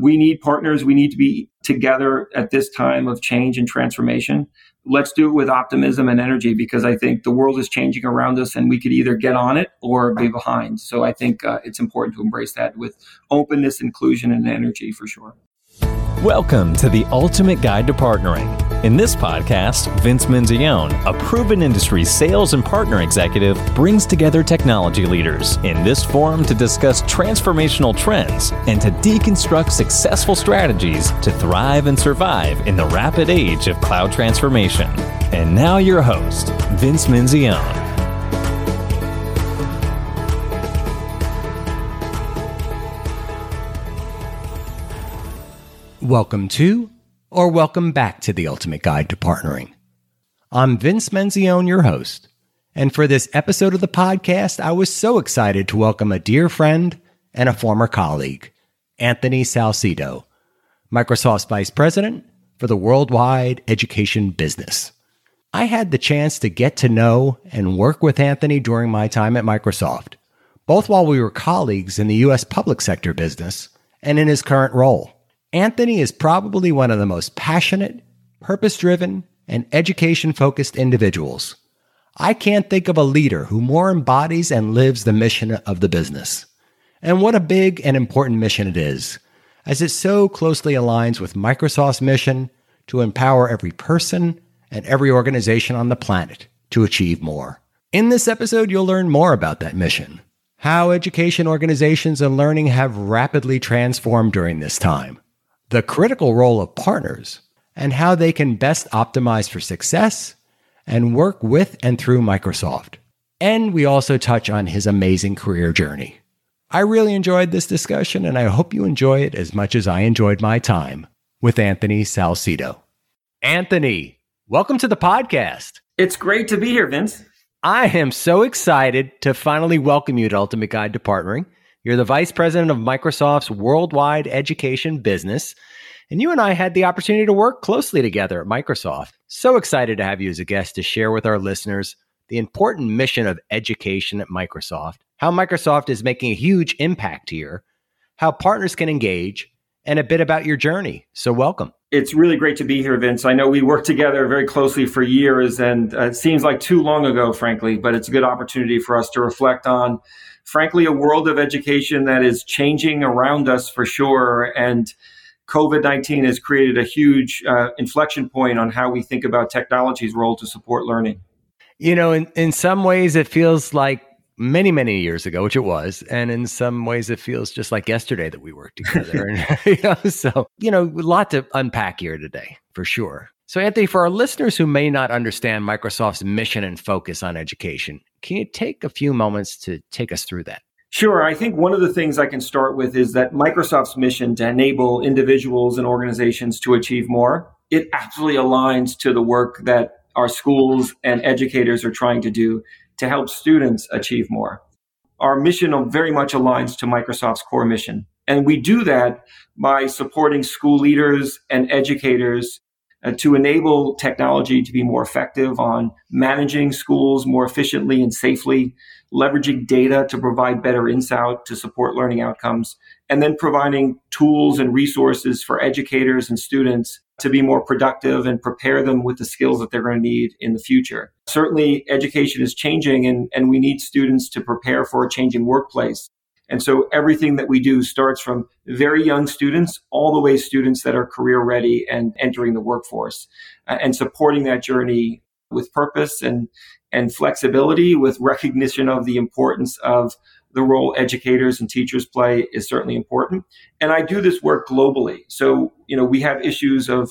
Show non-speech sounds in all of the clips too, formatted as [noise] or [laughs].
We need partners. We need to be together at this time of change and transformation. Let's do it with optimism and energy because I think the world is changing around us and we could either get on it or be behind. So I think uh, it's important to embrace that with openness, inclusion, and energy for sure. Welcome to the Ultimate Guide to Partnering. In this podcast, Vince Menzione, a proven industry sales and partner executive, brings together technology leaders in this forum to discuss transformational trends and to deconstruct successful strategies to thrive and survive in the rapid age of cloud transformation. And now, your host, Vince Menzione. Welcome to, or welcome back to the Ultimate Guide to Partnering. I'm Vince Menzione, your host. And for this episode of the podcast, I was so excited to welcome a dear friend and a former colleague, Anthony Salcido, Microsoft's Vice President for the Worldwide Education Business. I had the chance to get to know and work with Anthony during my time at Microsoft, both while we were colleagues in the U.S. public sector business and in his current role. Anthony is probably one of the most passionate, purpose driven, and education focused individuals. I can't think of a leader who more embodies and lives the mission of the business. And what a big and important mission it is, as it so closely aligns with Microsoft's mission to empower every person and every organization on the planet to achieve more. In this episode, you'll learn more about that mission, how education organizations and learning have rapidly transformed during this time the critical role of partners, and how they can best optimize for success and work with and through Microsoft. And we also touch on his amazing career journey. I really enjoyed this discussion, and I hope you enjoy it as much as I enjoyed my time with Anthony Salcido. Anthony, welcome to the podcast. It's great to be here, Vince. I am so excited to finally welcome you to Ultimate Guide to Partnering. You're the vice president of Microsoft's worldwide education business. And you and I had the opportunity to work closely together at Microsoft. So excited to have you as a guest to share with our listeners the important mission of education at Microsoft, how Microsoft is making a huge impact here, how partners can engage, and a bit about your journey. So, welcome. It's really great to be here, Vince. I know we worked together very closely for years, and uh, it seems like too long ago, frankly, but it's a good opportunity for us to reflect on frankly, a world of education that is changing around us for sure. And COVID 19 has created a huge uh, inflection point on how we think about technology's role to support learning. You know, in, in some ways, it feels like many, many years ago, which it was. And in some ways, it feels just like yesterday that we worked together. and, [laughs] [laughs] you know, so, you know, a lot to unpack here today, for sure. So, Anthony, for our listeners who may not understand Microsoft's mission and focus on education, can you take a few moments to take us through that? Sure. I think one of the things I can start with is that Microsoft's mission to enable individuals and organizations to achieve more, it absolutely aligns to the work that our schools and educators are trying to do to help students achieve more. Our mission very much aligns to Microsoft's core mission. And we do that by supporting school leaders and educators uh, to enable technology to be more effective on managing schools more efficiently and safely, leveraging data to provide better insight to support learning outcomes, and then providing tools and resources for educators and students to be more productive and prepare them with the skills that they're going to need in the future. Certainly, education is changing, and, and we need students to prepare for a changing workplace. And so everything that we do starts from very young students all the way students that are career ready and entering the workforce uh, and supporting that journey with purpose and, and flexibility with recognition of the importance of the role educators and teachers play is certainly important. And I do this work globally. So, you know, we have issues of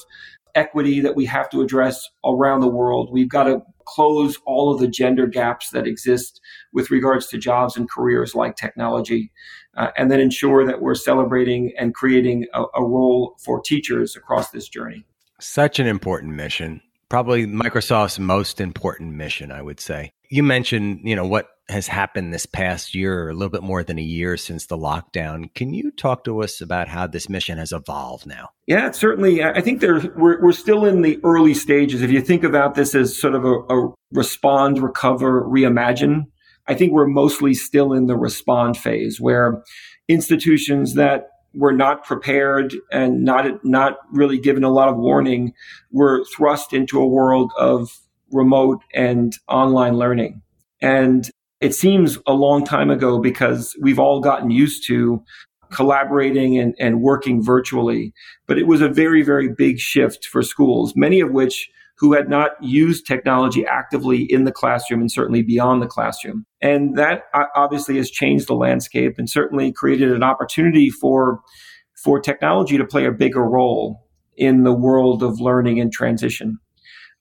equity that we have to address around the world. We've got to close all of the gender gaps that exist with regards to jobs and careers like technology, uh, and then ensure that we're celebrating and creating a, a role for teachers across this journey. Such an important mission. Probably Microsoft's most important mission, I would say. You mentioned, you know, what has happened this past year, a little bit more than a year since the lockdown. Can you talk to us about how this mission has evolved now? Yeah, certainly. I think there we're, we're still in the early stages. If you think about this as sort of a, a respond, recover, reimagine, I think we're mostly still in the respond phase where institutions that were not prepared and not not really given a lot of warning were thrust into a world of remote and online learning. And it seems a long time ago because we've all gotten used to collaborating and, and working virtually. But it was a very, very big shift for schools, many of which who had not used technology actively in the classroom and certainly beyond the classroom. And that uh, obviously has changed the landscape and certainly created an opportunity for, for technology to play a bigger role in the world of learning and transition.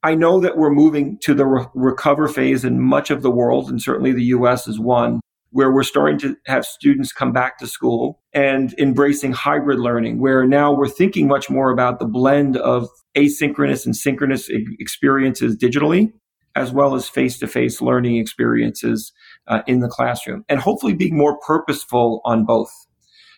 I know that we're moving to the re- recover phase in much of the world, and certainly the US is one, where we're starting to have students come back to school and embracing hybrid learning, where now we're thinking much more about the blend of asynchronous and synchronous experiences digitally, as well as face to face learning experiences uh, in the classroom, and hopefully being more purposeful on both.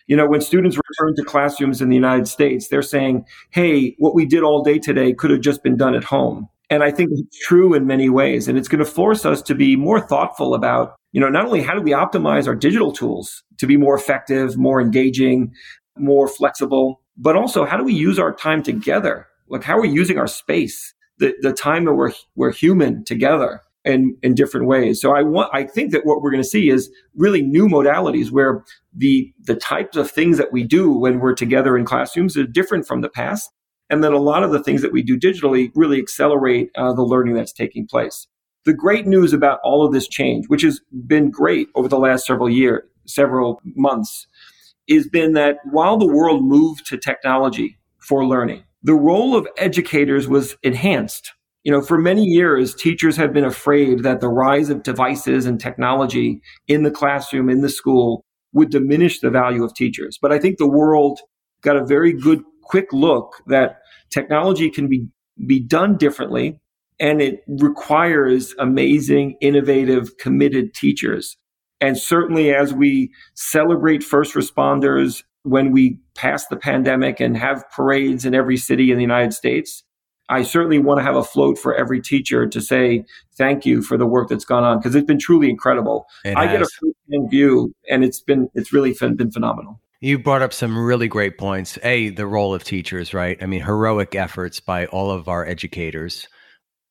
You know, when students return to classrooms in the United States, they're saying, hey, what we did all day today could have just been done at home. And I think it's true in many ways. And it's going to force us to be more thoughtful about, you know, not only how do we optimize our digital tools to be more effective, more engaging, more flexible, but also how do we use our time together? Like how are we using our space, the, the time that we're, we're human together in, in different ways. So I want, I think that what we're going to see is really new modalities where the, the types of things that we do when we're together in classrooms are different from the past and then a lot of the things that we do digitally really accelerate uh, the learning that's taking place. The great news about all of this change, which has been great over the last several years, several months, has been that while the world moved to technology for learning, the role of educators was enhanced. You know, for many years, teachers have been afraid that the rise of devices and technology in the classroom, in the school, would diminish the value of teachers. But I think the world got a very good quick look that technology can be, be done differently and it requires amazing, innovative, committed teachers. And certainly as we celebrate first responders when we pass the pandemic and have parades in every city in the United States, I certainly want to have a float for every teacher to say thank you for the work that's gone on because it's been truly incredible. It I has. get a view, and it's been it's really been phenomenal. You brought up some really great points. A, the role of teachers, right? I mean, heroic efforts by all of our educators.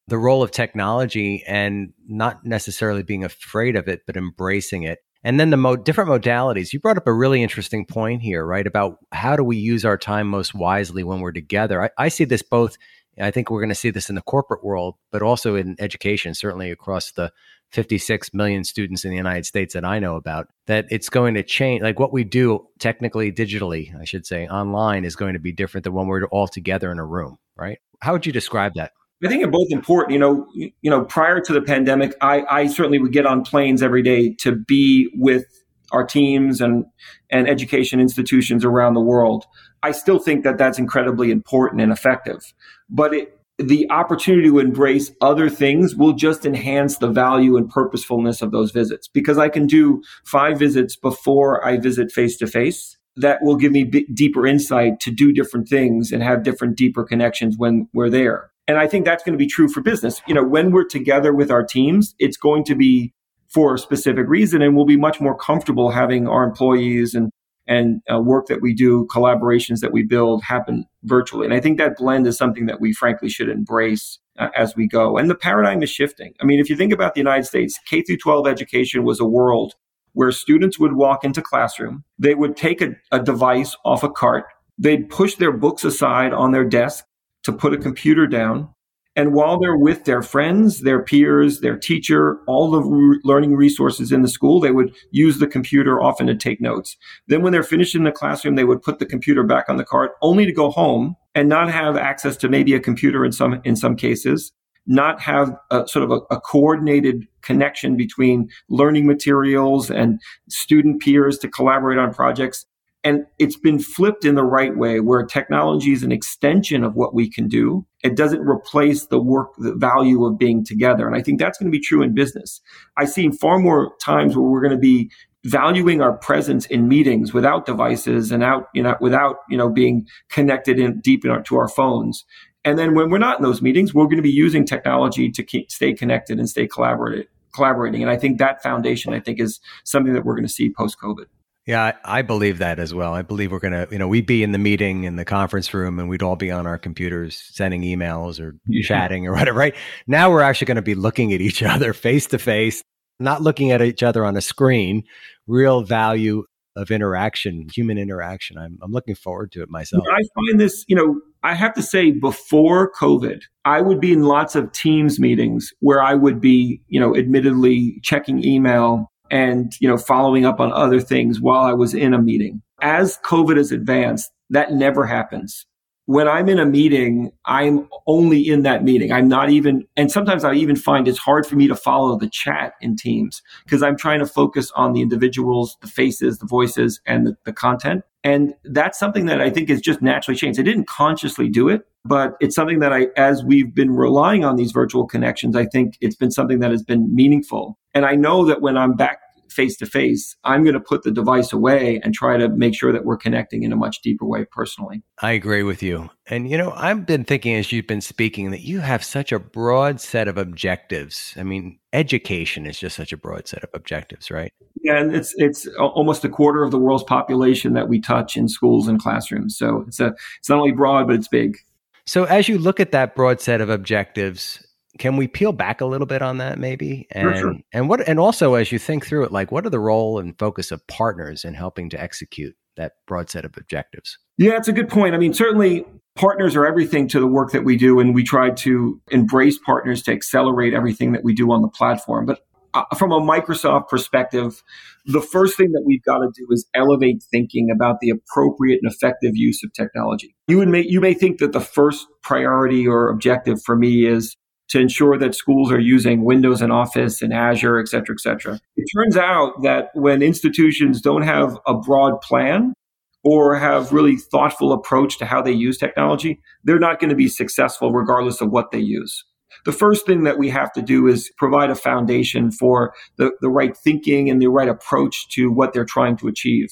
The role of technology and not necessarily being afraid of it, but embracing it. And then the mo- different modalities. You brought up a really interesting point here, right? About how do we use our time most wisely when we're together. I, I see this both, I think we're going to see this in the corporate world, but also in education, certainly across the 56 million students in the United States that I know about, that it's going to change. Like what we do technically, digitally, I should say, online is going to be different than when we're all together in a room, right? How would you describe that? I think they're both important. You know, you know, prior to the pandemic, I, I certainly would get on planes every day to be with our teams and and education institutions around the world. I still think that that's incredibly important and effective, but it the opportunity to embrace other things will just enhance the value and purposefulness of those visits because I can do five visits before I visit face to face. That will give me b- deeper insight to do different things and have different, deeper connections when we're there. And I think that's going to be true for business. You know, when we're together with our teams, it's going to be for a specific reason and we'll be much more comfortable having our employees and and uh, work that we do, collaborations that we build happen virtually. And I think that blend is something that we frankly should embrace uh, as we go. And the paradigm is shifting. I mean, if you think about the United States, K through 12 education was a world where students would walk into classroom, they would take a, a device off a cart, they'd push their books aside on their desk to put a computer down, and while they're with their friends, their peers, their teacher, all the re- learning resources in the school, they would use the computer often to take notes. Then when they're finished in the classroom, they would put the computer back on the cart only to go home and not have access to maybe a computer in some, in some cases, not have a, sort of a, a coordinated connection between learning materials and student peers to collaborate on projects. And it's been flipped in the right way where technology is an extension of what we can do. It doesn't replace the work, the value of being together. And I think that's going to be true in business. I've seen far more times where we're going to be valuing our presence in meetings without devices and out, you know, without, you know, being connected in deep in our, to our phones. And then when we're not in those meetings, we're going to be using technology to keep, stay connected and stay collaborative, collaborating. And I think that foundation, I think, is something that we're going to see post COVID. Yeah, I believe that as well. I believe we're going to, you know, we'd be in the meeting in the conference room and we'd all be on our computers sending emails or yeah. chatting or whatever, right? Now we're actually going to be looking at each [laughs] other face to face, not looking at each other on a screen, real value of interaction, human interaction. I'm, I'm looking forward to it myself. I find this, you know, I have to say before COVID, I would be in lots of teams meetings where I would be, you know, admittedly checking email and, you know, following up on other things while I was in a meeting. As COVID has advanced, that never happens when I'm in a meeting, I'm only in that meeting. I'm not even, and sometimes I even find it's hard for me to follow the chat in Teams because I'm trying to focus on the individuals, the faces, the voices, and the, the, content. And that's something that I think has just naturally changed. I didn't consciously do it, but it's something that I, as we've been relying on these virtual connections, I think it's been something that has been meaningful. And I know that when I'm back face to face, I'm going to put the device away and try to make sure that we're connecting in a much deeper way personally. I agree with you. And, you know, I've been thinking as you've been speaking that you have such a broad set of objectives. I mean, education is just such a broad set of objectives, right? Yeah, and it's it's almost a quarter of the world's population that we touch in schools and classrooms. So it's a it's not only broad, but it's big. So as you look at that broad set of objectives, can we peel back a little bit on that maybe? And sure, sure. and what and also as you think through it like what are the role and focus of partners in helping to execute that broad set of objectives? Yeah it's a good point. I mean certainly partners are everything to the work that we do and we try to embrace partners to accelerate everything that we do on the platform. But uh, from a microsoft perspective the first thing that we've got to do is elevate thinking about the appropriate and effective use of technology. You would may you may think that the first priority or objective for me is to ensure that schools are using Windows and Office and Azure, et cetera, et cetera. It turns out that when institutions don't have a broad plan or have really thoughtful approach to how they use technology, they're not going to be successful regardless of what they use. The first thing that we have to do is provide a foundation for the, the right thinking and the right approach to what they're trying to achieve.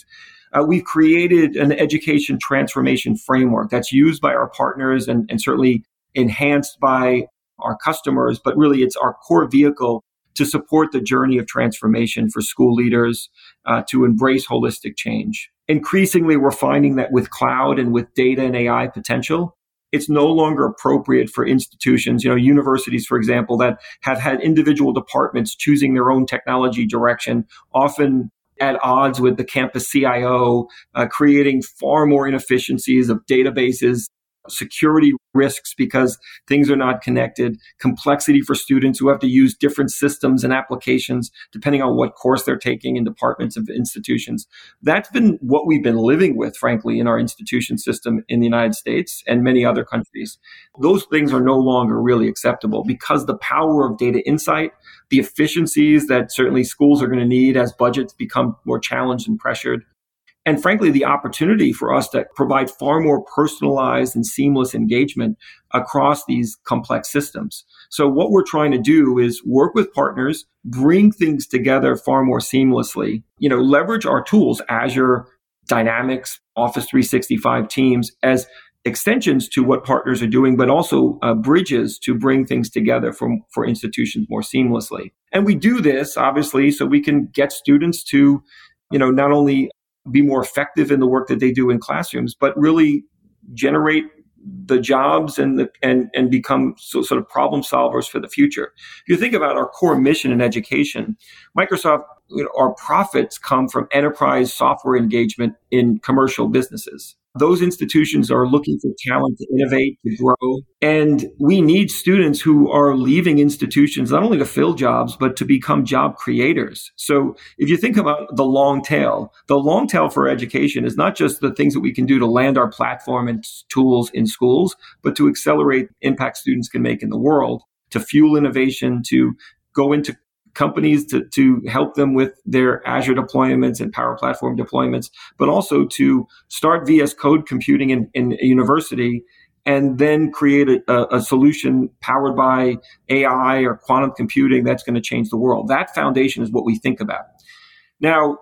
Uh, we've created an education transformation framework that's used by our partners and, and certainly enhanced by our customers, but really it's our core vehicle to support the journey of transformation for school leaders uh, to embrace holistic change. Increasingly, we're finding that with cloud and with data and AI potential, it's no longer appropriate for institutions, you know, universities, for example, that have had individual departments choosing their own technology direction, often at odds with the campus CIO, uh, creating far more inefficiencies of databases security risks because things are not connected, complexity for students who have to use different systems and applications depending on what course they're taking in departments of institutions. That's been what we've been living with, frankly, in our institution system in the United States and many other countries. Those things are no longer really acceptable because the power of data insight, the efficiencies that certainly schools are going to need as budgets become more challenged and pressured, and frankly, the opportunity for us to provide far more personalized and seamless engagement across these complex systems. So what we're trying to do is work with partners, bring things together far more seamlessly, you know, leverage our tools, Azure, Dynamics, Office 365 teams as extensions to what partners are doing, but also uh, bridges to bring things together for, for institutions more seamlessly. And we do this obviously so we can get students to, you know, not only be more effective in the work that they do in classrooms, but really generate the jobs and the, and and become so, sort of problem solvers for the future. If you think about our core mission in education, Microsoft, you know, our profits come from enterprise software engagement in commercial businesses. Those institutions are looking for talent to innovate, to grow. And we need students who are leaving institutions not only to fill jobs, but to become job creators. So if you think about the long tail, the long tail for education is not just the things that we can do to land our platform and tools in schools, but to accelerate impact students can make in the world, to fuel innovation, to go into companies to, to help them with their Azure deployments and Power Platform deployments, but also to start VS Code computing in, in a university and then create a, a, solution powered by AI or quantum computing that's going to change the world. That foundation is what we think about. Now,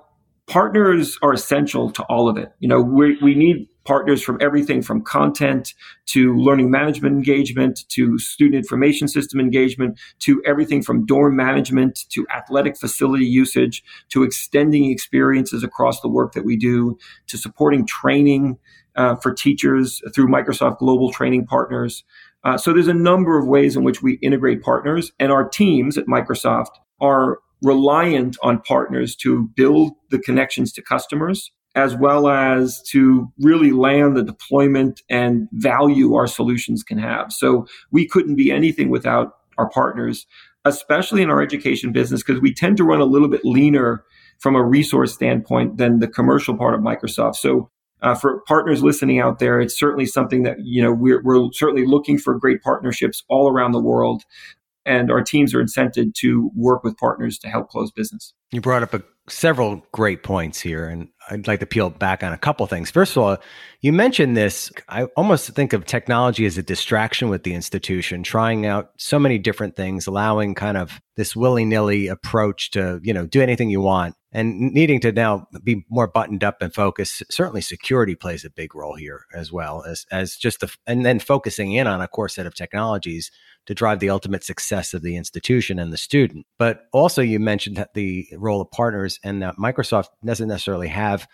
partners are essential to all of it. You know, we, we need partners from everything from content to learning management engagement to student information system engagement to everything from dorm management to athletic facility usage to extending experiences across the work that we do to supporting training uh, for teachers through Microsoft Global Training Partners. Uh, so there's a number of ways in which we integrate partners, and our teams at Microsoft are reliant on partners to build the connections to customers as well as to really land the deployment and value our solutions can have. So we couldn't be anything without our partners, especially in our education business, because we tend to run a little bit leaner from a resource standpoint than the commercial part of Microsoft. So uh, for partners listening out there, it's certainly something that you know we're, we're certainly looking for great partnerships all around the world, and our teams are incented to work with partners to help close business. You brought up a, several great points here, and I'd like to peel back on a couple things. First of all, you mentioned this. I almost think of technology as a distraction with the institution, trying out so many different things, allowing kind of this willy nilly approach to you know do anything you want and needing to now be more buttoned up and focused. Certainly, security plays a big role here as well as as just the and then focusing in on a core set of technologies to drive the ultimate success of the institution and the student. But also, you mentioned the role of partners, and that Microsoft doesn't necessarily have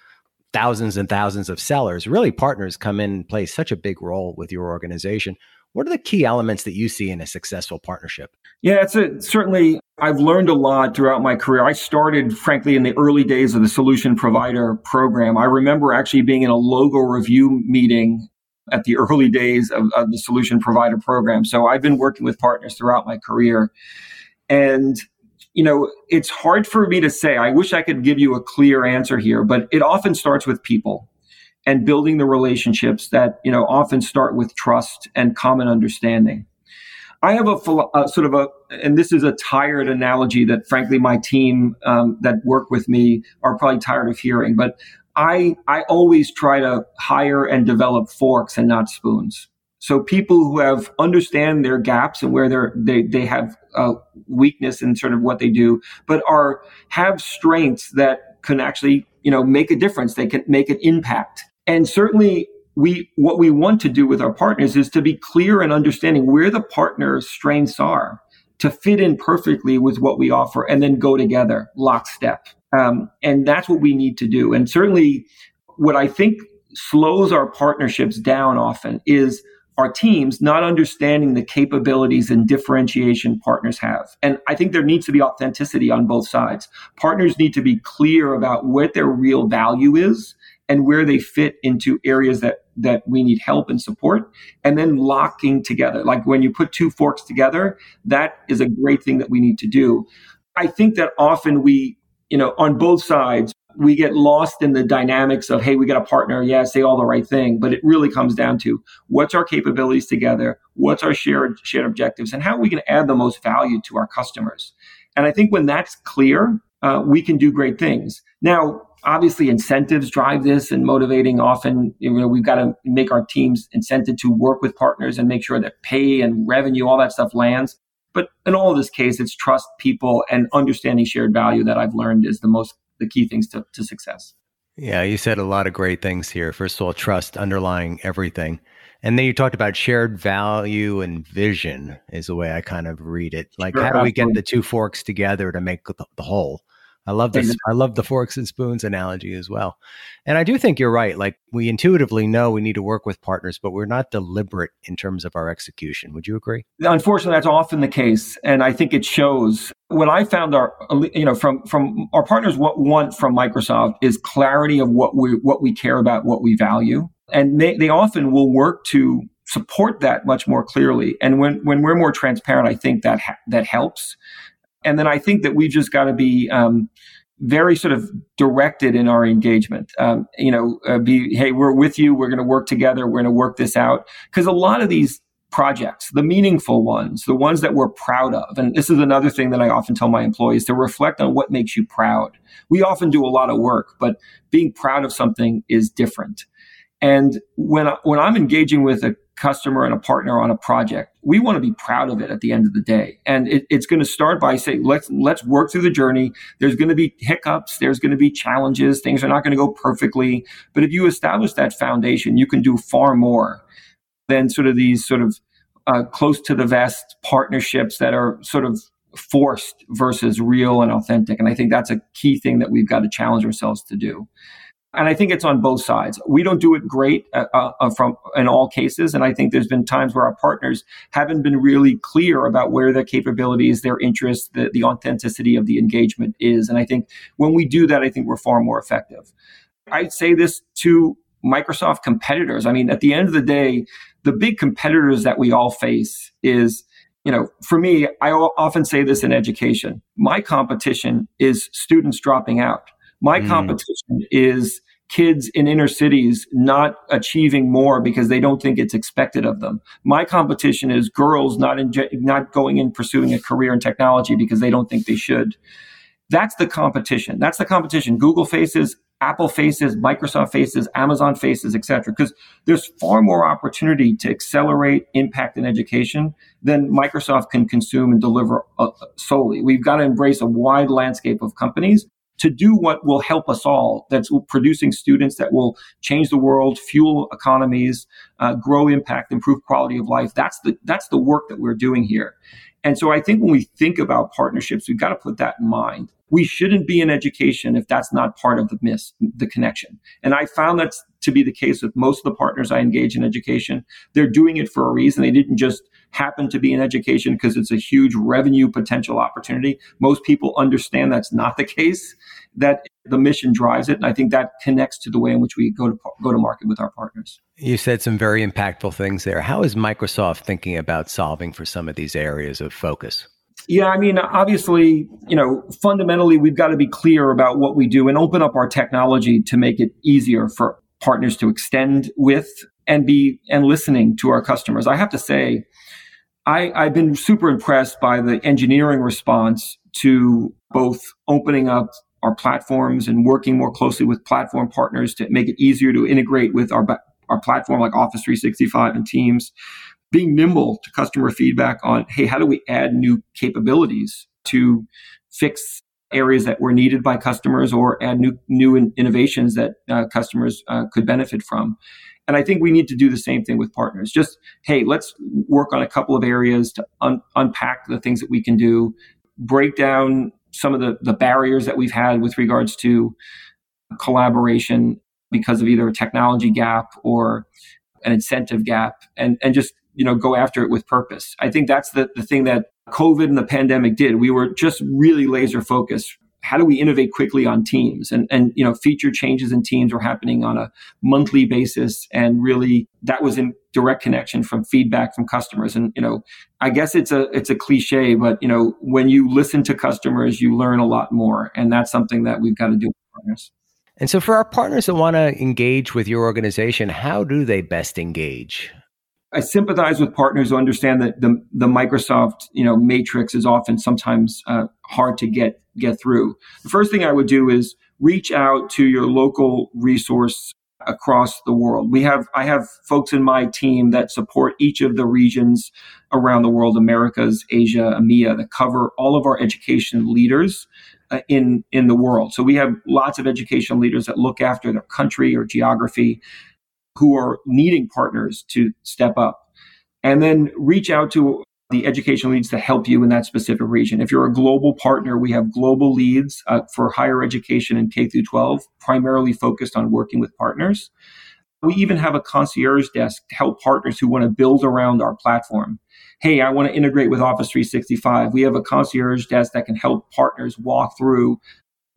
thousands and thousands of sellers. Really, partners come in and play such a big role with your organization. What are the key elements that you see in a successful partnership? Yeah, it's a, certainly, I've learned a lot throughout my career. I started, frankly, in the early days of the solution provider program. I remember actually being in a logo review meeting at the early days of, of the solution provider program. So I've been working with partners throughout my career. And you know, it's hard for me to say. I wish I could give you a clear answer here, but it often starts with people and building the relationships that, you know, often start with trust and common understanding. I have a, sort of a, and this is a tired analogy that frankly my team um, that work with me are probably tired of hearing, but I, I always try to hire and develop forks and not spoons. So people who have understand their gaps and where they're, they, they have weakness in sort of what they do, but are, have strengths that can actually, you know, make a difference. They can make an impact. And certainly we, what we want to do with our partners is to be clear and understanding where the partner's strengths are to fit in perfectly with what we offer and then go together lockstep. Um, and that's what we need to do. And certainly, what I think slows our partnerships down often is our teams not understanding the capabilities and differentiation partners have. And I think there needs to be authenticity on both sides. Partners need to be clear about what their real value is and where they fit into areas that that we need help and support and then locking together like when you put two forks together that is a great thing that we need to do i think that often we you know, on both sides, we get lost in the dynamics of, hey, we got a partner, yeah, say all the right thing. But it really comes down to what's our capabilities together, what's our shared shared objectives, and how are we going to add the most value to our customers. And I think when that's clear, uh, we can do great things. Now, obviously, incentives drive this, and motivating often, you know, we've got to make our teams incented to work with partners and make sure that pay and revenue, all that stuff lands. But in all of this case, it's trust people and understanding shared value that I've learned is the most the key things to, to success. Yeah, you said a lot of great things here. First of all, trust underlying everything. And then you talked about shared value and vision is the way I kind of read it. Like, sure, how do we get the two forks together to make the, the whole? I love this. I love the forks and spoons analogy as well. And I do think you're right. Like we intuitively know we need to work with partners, but we're not deliberate in terms of our execution. Would you agree? Unfortunately, that's often the case, and I think it shows. What I found our, uh, you know, from from our partners, what want from Microsoft is clarity of what we what we care about, what we value, and they they often will work to support that much more clearly. And when when we're more transparent, I think that ha- that helps. And then I think that we've just got to be um, very sort of directed in our engagement. Um, you know, uh, be hey, we're with you. We're going to work together. We're going to work this out because a lot of these projects, the meaningful ones, the ones that we're proud of. And this is another thing that I often tell my employees to reflect on what makes you proud. We often do a lot of work, but being proud of something is different. And when, when I'm engaging with a customer and a partner on a project, we want to be proud of it at the end of the day. And it, it's going to start by saying, let's, let's work through the journey. There's going to be hiccups. There's going to be challenges. Things are not going to go perfectly. But if you establish that foundation, you can do far more than sort of these sort of uh, close to the vest partnerships that are sort of forced versus real and authentic. And I think that's a key thing that we've got to challenge ourselves to do. And I think it's on both sides. We don't do it great uh, uh, uh, from in all cases, and I think there's been times where our partners haven't been really clear about where their capabilities, their interests, the, the authenticity of the engagement is. And I think when we do that, I think we're far more effective. I'd say this to Microsoft competitors. I mean, at the end of the day, the big competitors that we all face is you know, for me, I often say this in education. My competition is students dropping out. My mm. competition is kids in inner cities not achieving more because they don't think it's expected of them. My competition is girls not in, not going in pursuing a career in technology because they don't think they should. That's the competition. That's the competition Google faces, Apple faces, Microsoft faces, Amazon faces, etc. Because there's far more opportunity to accelerate impact in education than Microsoft can consume and deliver uh, solely. We've got to embrace a wide landscape of companies to do what will help us all. That's producing students that will change the world, fuel economies, uh, grow impact, improve quality of life. That's the that's the work that we're doing here. And so I think when we think about partnerships, we've got to put that in mind. We shouldn't be in education if that's not part of the miss, the connection. And I found that to be the case with most of the partners I engage in education. They're doing it for a reason. They didn't just happen to be in education because it's a huge revenue potential opportunity. Most people understand that's not the case, that the mission drives it. And I think that connects to the way in which we go to go to market with our partners. You said some very impactful things there. How is Microsoft thinking about solving for some of these areas of focus? Yeah, I mean, obviously, you know, fundamentally, we've got to be clear about what we do and open up our technology to make it easier for partners to extend with and be and listening to our customers. I have to say, I, I've been super impressed by the engineering response to both opening up our platforms and working more closely with platform partners to make it easier to integrate with our, our platform like Office 365 and Teams, being nimble to customer feedback on, hey, how do we add new capabilities to fix areas that were needed by customers or add new new innovations that uh, customers uh, could benefit from. And I think we need to do the same thing with partners. Just, hey, let's work on a couple of areas to un- unpack the things that we can do, break down some of the, the barriers that we've had with regards to collaboration because of either a technology gap or an incentive gap and, and just, you know, go after it with purpose. I think that's the, the thing that COVID and the pandemic did. We were just really laser focused. How do we innovate quickly on teams? And and you know feature changes in teams were happening on a monthly basis. And really that was in direct connection from feedback from customers. And you know i guess it's a it's a cliche but you know when you listen to customers you learn a lot more. And that's something that we've got to do with partners. And so for our partners that want to engage with your organization how do they best engage I sympathize with partners who understand that the the Microsoft you know matrix is often sometimes uh, hard to get get through. The first thing I would do is reach out to your local resource across the world. We have I have folks in my team that support each of the regions around the world, Americas, Asia, EMEA, that cover all of our education leaders uh, in in the world. So we have lots of education leaders that look after their country or geography who are needing partners to step up. And then reach out to the education leads to help you in that specific region. If you're a global partner, we have global leads uh, for higher education in K through 12, primarily focused on working with partners. We even have a concierge desk to help partners who want to build around our platform. Hey, I want to integrate with Office 365. We have a concierge desk that can help partners walk through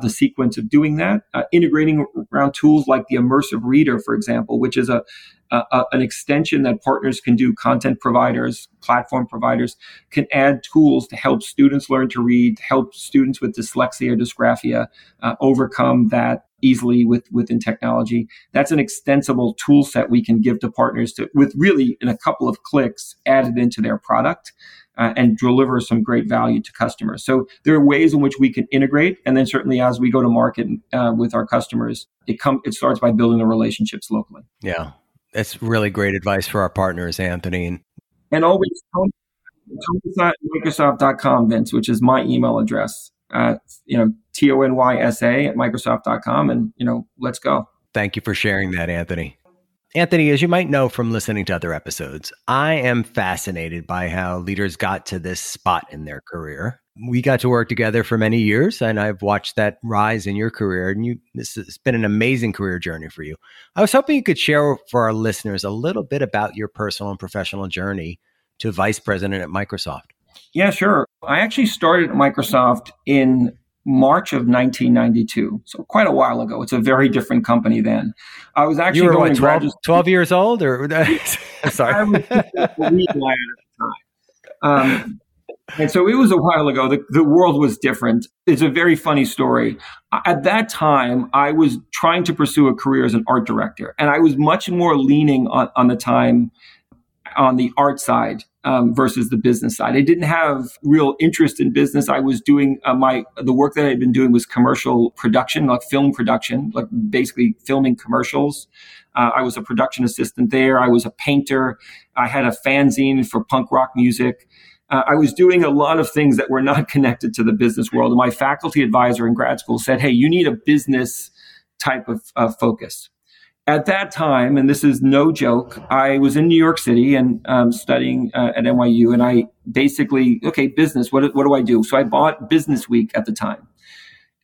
the sequence of doing that, uh, integrating around tools like the immersive reader, for example, which is a, a, an extension that partners can do. Content providers, platform providers can add tools to help students learn to read, help students with dyslexia or dysgraphia uh, overcome that easily with within technology. That's an extensible tool set we can give to partners to with really in a couple of clicks added into their product. Uh, and deliver some great value to customers. So there are ways in which we can integrate, and then certainly as we go to market uh, with our customers, it come it starts by building the relationships locally. Yeah, that's really great advice for our partners, Anthony. And, and always Microsoft.com, Vince, which is my email address. Uh, you know, T O N Y S A at Microsoft.com, and you know, let's go. Thank you for sharing that, Anthony. Anthony, as you might know from listening to other episodes, I am fascinated by how leaders got to this spot in their career. We got to work together for many years, and I've watched that rise in your career. And you, this has been an amazing career journey for you. I was hoping you could share for our listeners a little bit about your personal and professional journey to vice president at Microsoft. Yeah, sure. I actually started at Microsoft in March of 1992. So quite a while ago. It's a very different company then. I was actually you were going what, 12, 12 years old or [laughs] sorry. I was at the time. Um, and so it was a while ago. The, the world was different. It's a very funny story. At that time, I was trying to pursue a career as an art director, and I was much more leaning on, on the time on the art side um, versus the business side. I didn't have real interest in business. I was doing uh, my the work that I had been doing was commercial production, like film production, like basically filming commercials. Uh, I was a production assistant there. I was a painter. I had a fanzine for punk rock music. Uh, I was doing a lot of things that were not [laughs] connected to the business world. And my faculty advisor in grad school said, "Hey, you need a business type of uh, focus." At that time, and this is no joke, I was in New York City and um, studying uh, at NYU, and I basically, okay, business. What what do I do? So I bought Business Week at the time,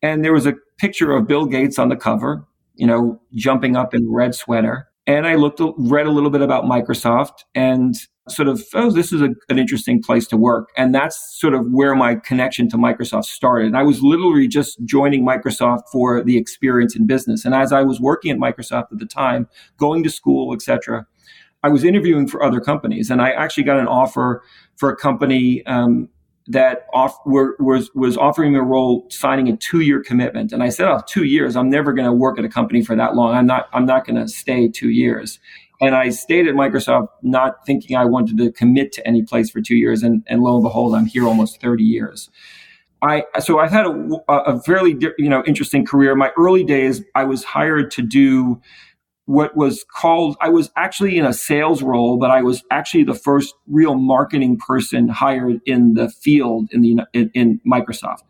and there was a picture of Bill Gates on the cover, you know, jumping up in red sweater, and I looked, read a little bit about Microsoft, and sort of, oh, this is a, an interesting place to work. And that's sort of where my connection to Microsoft started. And I was literally just joining Microsoft for the experience in business. And as I was working at Microsoft at the time, going to school, etc., I was interviewing for other companies. And I actually got an offer for a company um, that off, were, was was offering me a role signing a two year commitment and i said oh two years i'm never going to work at a company for that long i'm not i'm not going to stay two years and I stayed at Microsoft not thinking I wanted to commit to any place for two years. And, and lo and behold, I'm here almost 30 years. I, so I've had a, a fairly, you know, interesting career. My early days, I was hired to do what was called, I was actually in a sales role, but I was actually the first real marketing person hired in the field in the, in, in Microsoft.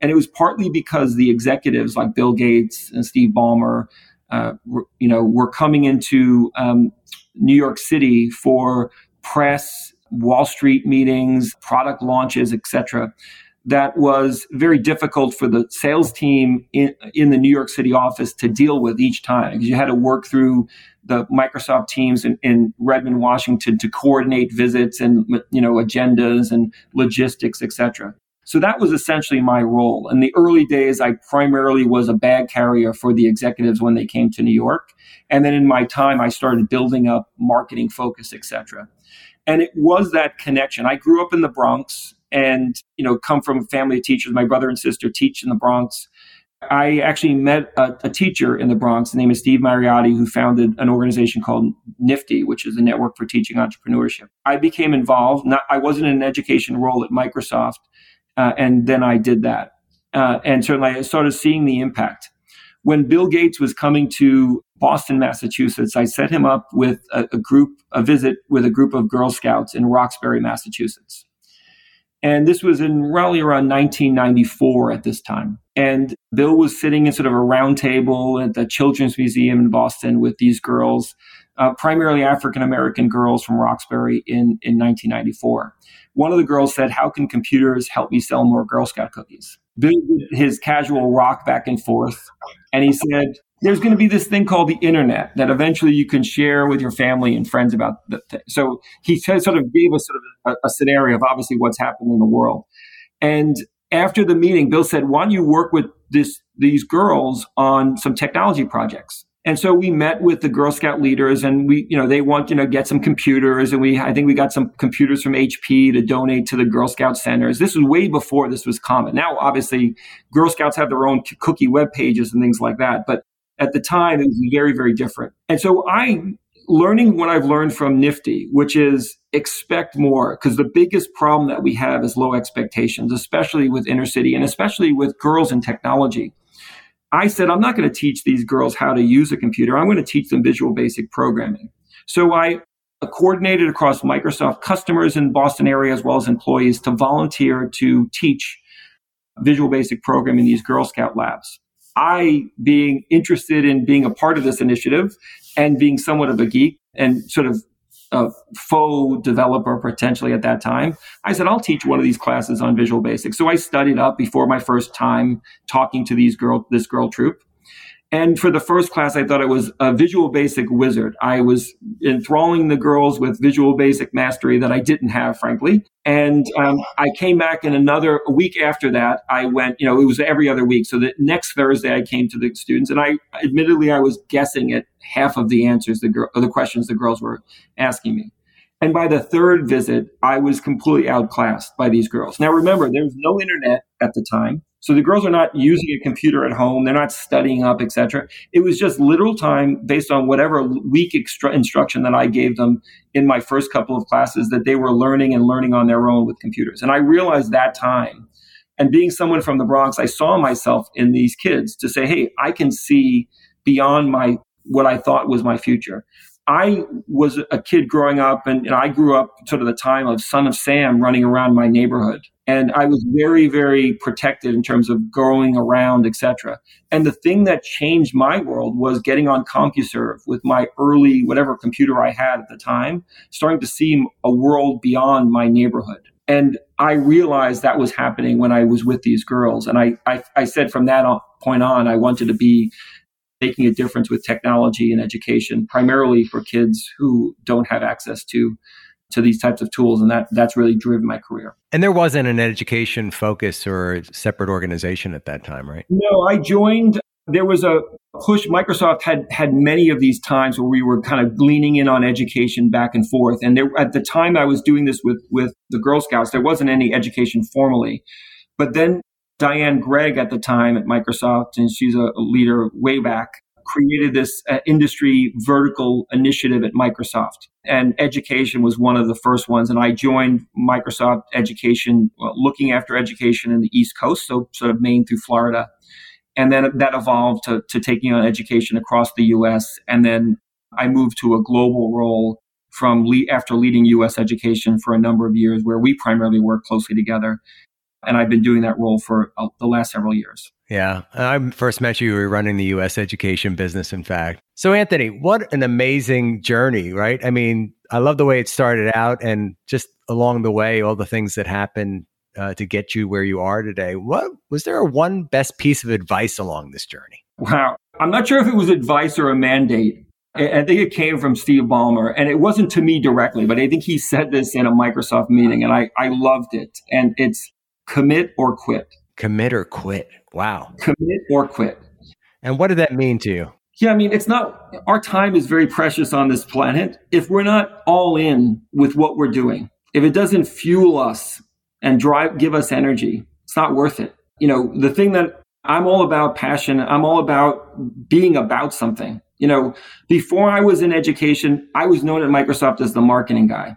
And it was partly because the executives like Bill Gates and Steve Ballmer, uh, you know, were coming into um, New York City for press, Wall Street meetings, product launches, etc. That was very difficult for the sales team in, in the New York City office to deal with each time because you had to work through the Microsoft teams in, in Redmond, Washington to coordinate visits and you know agendas and logistics, etc. So that was essentially my role. In the early days, I primarily was a bag carrier for the executives when they came to New York. And then in my time, I started building up marketing focus, etc. And it was that connection. I grew up in the Bronx and, you know, come from a family of teachers. My brother and sister teach in the Bronx. I actually met a, a teacher in the Bronx. His name is Steve Mariotti, who founded an organization called NFTE, which is a network for teaching entrepreneurship. I became involved. Not, I wasn't in an education role at Microsoft, uh, and then I did that. Uh, and certainly I started seeing the impact. When Bill Gates was coming to Boston, Massachusetts, I set him up with a, a group, a visit with a group of Girl Scouts in Roxbury, Massachusetts. And this was in roughly around 1994 at this time. And Bill was sitting in sort of a round table at the Children's Museum in Boston with these girls, uh, primarily African American girls from Roxbury in, in 1994. One of the girls said, How can computers help me sell more Girl Scout cookies? Bill did his casual rock back and forth. And he said, There's going to be this thing called the internet that eventually you can share with your family and friends about the thing. So he sort of gave us sort of a, a scenario of obviously what's happening in the world. And after the meeting, Bill said, Why don't you work with this, these girls on some technology projects? And so we met with the Girl Scout leaders and we, you know, they want, you know, get some computers and we, I think we got some computers from HP to donate to the Girl Scout centers. This was way before this was common. Now, obviously, Girl Scouts have their own cookie web pages and things like that. But at the time, it was very, very different. And so I, learning what I've learned from NFTE, which is expect more because the biggest problem that we have is low expectations, especially with inner city and especially with girls in technology. I said, I'm not going to teach these girls how to use a computer. I'm going to teach them visual basic programming. So I coordinated across Microsoft customers in Boston area as well as employees to volunteer to teach visual basic programming in these Girl Scout labs. I, being interested in being a part of this initiative and being somewhat of a geek and sort of a faux developer potentially at that time, I said, I'll teach one of these classes on Visual Basic. So I studied up before my first time talking to these girl, this girl troop. And for the first class, I thought it was a Visual Basic wizard. I was enthralling the girls with Visual Basic mastery that I didn't have, frankly. And um, I came back in another a week after that. I went, you know, it was every other week. So the next Thursday, I came to the students, and I admittedly I was guessing at half of the answers the girl, the questions the girls were asking me. And by the third visit, I was completely outclassed by these girls. Now, remember, there was no internet at the time. So the girls are not using a computer at home. They're not studying up, etc. It was just literal time based on whatever weak instruction that I gave them in my first couple of classes that they were learning and learning on their own with computers. And I realized that time. And being someone from the Bronx, I saw myself in these kids to say, hey, I can see beyond my what I thought was my future. I was a kid growing up, and, and, I grew up sort of the time of Son of Sam running around my neighborhood, and I was very, very protected in terms of going around, etc. And the thing that changed my world was getting on CompuServe with my early whatever computer I had at the time, starting to see a world beyond my neighborhood. And I realized that was happening when I was with these girls, and I, I, I said from that point on, I wanted to be making a difference with technology and education, primarily for kids who don't have access to to these types of tools. And that that's really driven my career. And there wasn't an education focus or separate organization at that time right? No i joined there was a push microsoft had had many of these times where we were kind of leaning in on education back and forth. And there, at the time i was doing this with with the girl scouts there wasn't any education formally. But then Diane Gregg at the time at Microsoft, and she's a leader way back, created this uh, industry vertical initiative at Microsoft. And education was one of the first ones. And I joined Microsoft Education, well, looking after education in the East Coast, so sort of Maine through Florida. And then that evolved to, to taking on education across the US. And then I moved to a global role from le- after leading US education for a number of years, where we primarily work closely together and I've been doing that role for uh, the last several years. Yeah. I first met you, you were running the US education business, in fact. So, Anthony, what an amazing journey, right? I mean, I love the way it started out and just along the way, all the things that happened uh, to get you where you are today. What was there a one best piece of advice along this journey? Wow. I'm not sure if it was advice or a mandate. I think it came from Steve Ballmer, and it wasn't to me directly, but I think he said this in a Microsoft meeting, and I, I loved it. And it's commit or quit. Commit or quit. Wow. Commit or quit. And what did that mean to you? Yeah, I mean, it's not, our time is very precious on this planet. If we're not all in with what we're doing, if it doesn't fuel us and drive, give us energy, it's not worth it. You know, the thing that I'm all about passion, I'm all about being about something. You know, before I was in education, I was known at Microsoft as the marketing guy.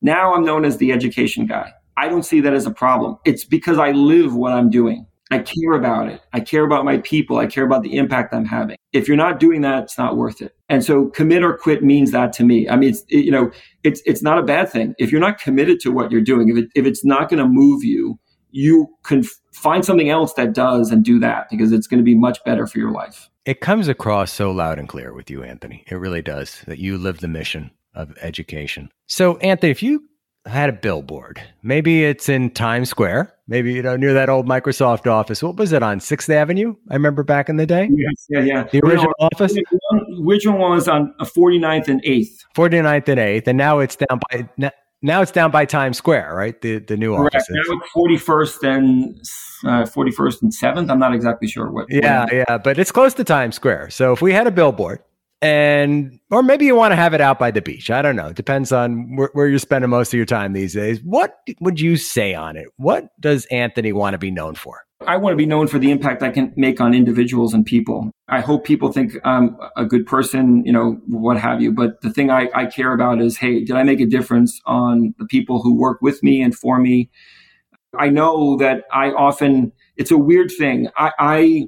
Now I'm known as the education guy. I don't see that as a problem. It's because I live what I'm doing. I care about it. I care about my people. I care about the impact I'm having. If you're not doing that, it's not worth it. And so commit or quit means that to me. I mean, it's, it, you know, it's, it's not a bad thing. If you're not committed to what you're doing, if, it, if it's not going to move you, you can find something else that does and do that because it's going to be much better for your life. It comes across so loud and clear with you, Anthony. It really does that you live the mission of education. So, Anthony, if you had a billboard. Maybe it's in Times Square. Maybe you know near that old Microsoft office. What was it on Sixth Avenue? I remember back in the day. Yes, yeah, yeah. The original you know, office. The original one was on 49th and 8th. 49th and 8th, and now it's down by now it's down by Times Square, right? The the new office. Now it's 41st and uh, 41st and 7th. I'm not exactly sure what. Yeah, what yeah, but it's close to Times Square. So if we had a billboard and or maybe you want to have it out by the beach. I don't know. It depends on where, where, you're spending most of your time these days. What would you say on it? What does Anthony want to be known for? I want to be known for the impact I can make on individuals and people. I hope people think I'm a good person, you know, what have you. But the thing I, I care about is, hey, did I make a difference on the people who work with me and for me? I know that I often, it's a weird thing. I, I,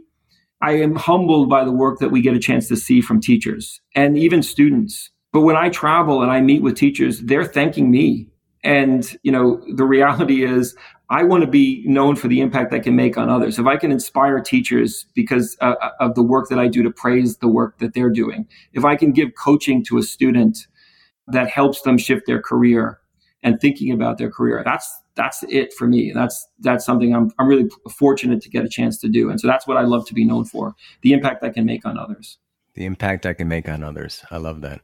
I am humbled by the work that we get a chance to see from teachers and even students. But when I travel and I meet with teachers, they're thanking me. And, you know, the reality is I want to be known for the impact I can make on others. If I can inspire teachers because uh, uh, of the work that I do to praise the work that they're doing, if I can give coaching to a student that helps them shift their career and thinking about their career, that's that's it for me. That's that's something I'm I'm really fortunate to get a chance to do, and so that's what I love to be known for: the impact I can make on others. The impact I can make on others. I love that.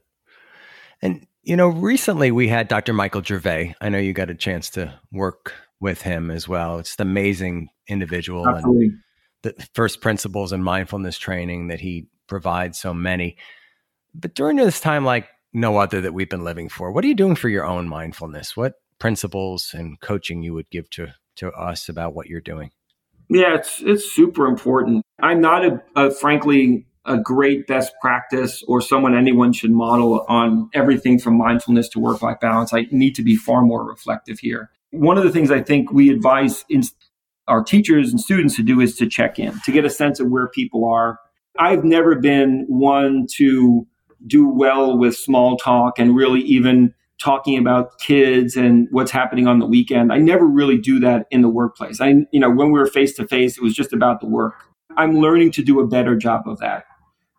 And you know, recently we had Dr. Michael Gervais. I know you got a chance to work with him as well. It's an amazing individual Absolutely. and the first principles and mindfulness training that he provides so many. But during this time, like no other that we've been living for, what are you doing for your own mindfulness? What principles and coaching you would give to to us about what you're doing? Yeah, it's it's super important. I'm not a, a frankly a great best practice or someone anyone should model on everything from mindfulness to work life balance. I need to be far more reflective here one of the things I think we advise in our teachers and students to do is to check in, to get a sense of where people are. I've never been one to do well with small talk and really even talking about kids and what's happening on the weekend. I never really do that in the workplace. I, you know, when we were face to face, it was just about the work. I'm learning to do a better job of that.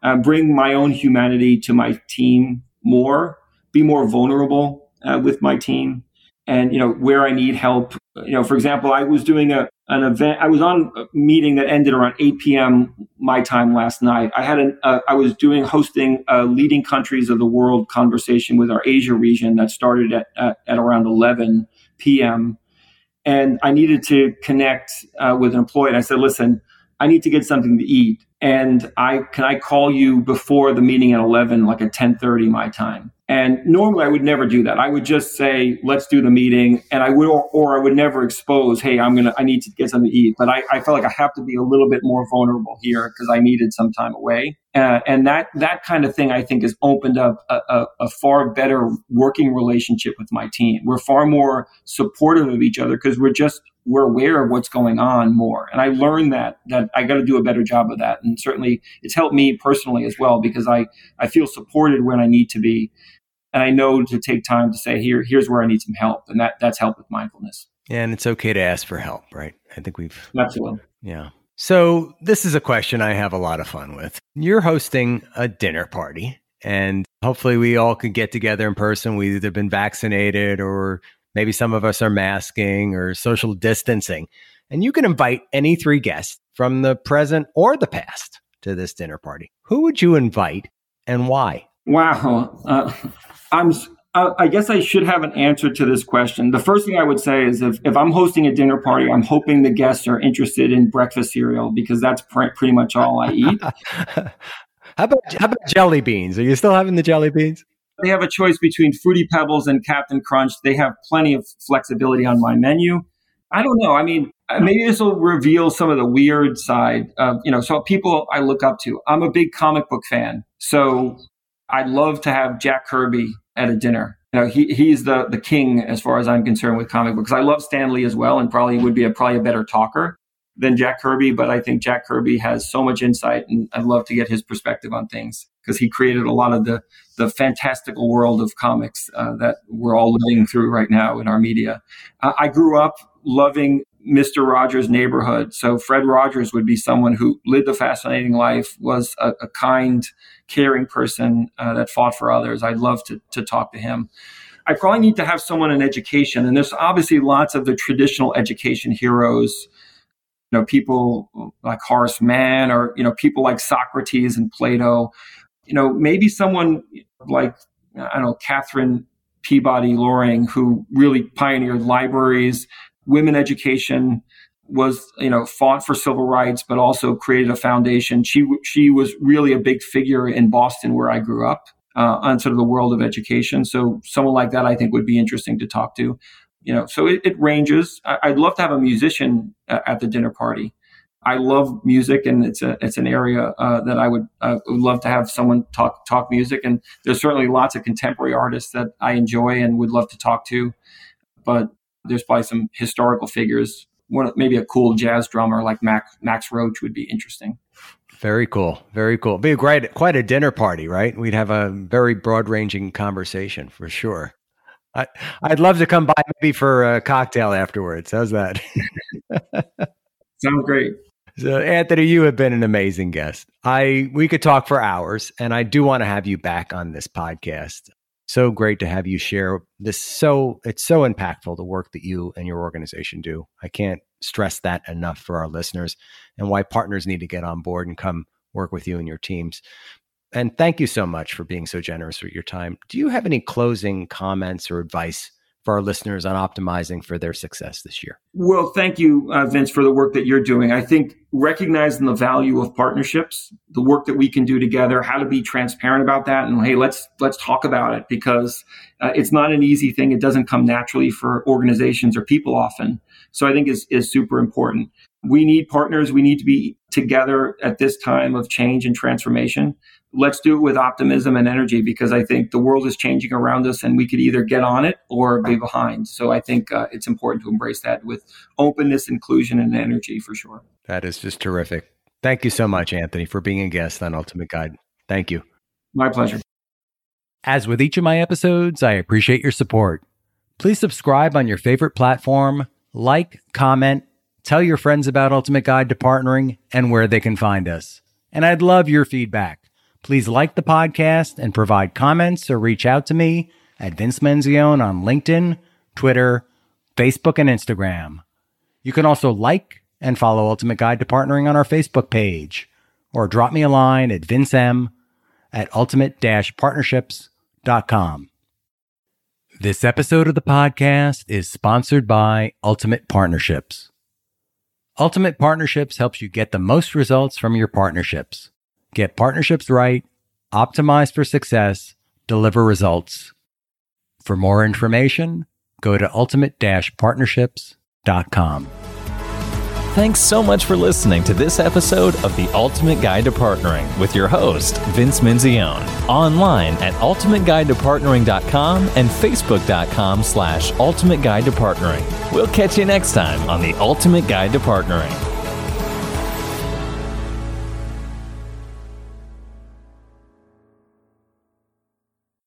Uh, bring my own humanity to my team more, be more vulnerable uh, with my team, and you know where I need help. You know, for example, I was doing a an event. I was on a meeting that ended around 8 p.m. my time last night. I had an uh, I was doing hosting a leading countries of the world conversation with our Asia region that started at at, at around 11 p.m. And I needed to connect uh, with an employee. And I said, "Listen, I need to get something to eat, and I can I call you before the meeting at 11, like at 10:30 my time." And normally I would never do that. I would just say, let's do the meeting. And I would, or, or I would never expose, hey, I'm going to, I need to get something to eat. But I, I felt like I have to be a little bit more vulnerable here because I needed some time away. Uh, and that, that kind of thing, I think, has opened up a, a, a far better working relationship with my team. We're far more supportive of each other because we're just, we're aware of what's going on more. And I learned that, that I got to do a better job of that. And certainly it's helped me personally as well because I, I feel supported when I need to be and I know to take time to say here here's where I need some help, and that that's help with mindfulness. Yeah, and it's okay to ask for help, right? I think we've absolutely yeah. So this is a question I have a lot of fun with. You're hosting a dinner party, and hopefully we all could get together in person. We've either been vaccinated or maybe some of us are masking or social distancing. And you can invite any three guests from the present or the past to this dinner party. Who would you invite and why? Wow. Uh, I'm I guess I should have an answer to this question. The first thing I would say is if, if I'm hosting a dinner party, I'm hoping the guests are interested in breakfast cereal because that's pr- pretty much all I eat. [laughs] how about how about jelly beans? Are you still having the jelly beans? They have a choice between Fruity Pebbles and Captain Crunch. They have plenty of flexibility on my menu. I don't know. I mean, uh, maybe this will reveal some of the weird side of, you know, so people I look up to. I'm a big comic book fan. So I'd love to have Jack Kirby at a dinner. You know, he he's the the king as far as I'm concerned with comic books. I love Stan Lee as well, and probably would be a probably a better talker than Jack Kirby. But I think Jack Kirby has so much insight, and I'd love to get his perspective on things because he created a lot of the the fantastical world of comics uh, that we're all living through right now in our media. Uh, I grew up loving Mr. Rogers' neighborhood. So Fred Rogers would be someone who lived a fascinating life, was a, a kind, caring person uh, that fought for others. I'd love to, to talk to him. I probably need to have someone in education, and there's obviously lots of the traditional education heroes. You know, people like Horace Mann, or you know, people like Socrates and Plato. You know, maybe someone like I don't know Catherine Peabody Loring, who really pioneered libraries, women education was you know fought for civil rights but also created a foundation. She she was really a big figure in Boston where I grew up uh, on sort of the world of education. So someone like that I think would be interesting to talk to. You know so it, it ranges. I, would love to have a musician uh, at the dinner party I love music, and it's a it's an area uh, that I would uh, would love to have someone talk talk music. And there's certainly lots of contemporary artists that I enjoy and would love to talk to, but there's probably some historical figures. One maybe a cool jazz drummer like Max Max Roach would be interesting. Very cool. Very cool. Be a great, quite a dinner party, right? We'd have a very broad ranging conversation for sure. I, I'd love to come by maybe for a cocktail afterwards. How's that? [laughs] Sounds great. So, Anthony, you have been an amazing guest. I we could talk for hours, and I do want to have you back on this podcast. So great to have you share this. So it's so impactful the work that you and your organization do. I can't stress that enough for our listeners, and why partners need to get on board and come work with you and your teams. And thank you so much for being so generous with your time. Do you have any closing comments or advice for our listeners on optimizing for their success this year? Well, thank you, uh, Vince, for the work that you're doing. I think recognizing the value of partnerships, the work that we can do together, how to be transparent about that, and hey, let's let's talk about it because uh, it's not an easy thing. It doesn't come naturally for organizations or people often. So I think is is super important. We need partners. We need to be together at this time of change and transformation let's do it with optimism and energy because I think the world is changing around us and we could either get on it or be behind. So I think uh, it's important to embrace that with openness, inclusion, and energy for sure. That is just terrific. Thank you so much, Anthony, for being a guest on Ultimate Guide. Thank you. My pleasure. As with each of my episodes, I appreciate your support. Please subscribe on your favorite platform, like, comment, tell your friends about Ultimate Guide to Partnering and where they can find us. And I'd love your feedback. Please like the podcast and provide comments or reach out to me at Vince Menzione on LinkedIn, Twitter, Facebook, and Instagram. You can also like and follow Ultimate Guide to Partnering on our Facebook page or drop me a line at vincem at ultimate-partnerships.com. This episode of the podcast is sponsored by Ultimate Partnerships. Ultimate Partnerships helps you get the most results from your partnerships. Get partnerships right, optimize for success, deliver results. For more information, go to ultimate-partnerships.com. Thanks so much for listening to this episode of The Ultimate Guide to Partnering with your host, Vince Menzione. Online at ultimateguidetopartnering.com and facebook.com slash ultimate guide to partnering. We'll catch you next time on The Ultimate Guide to Partnering.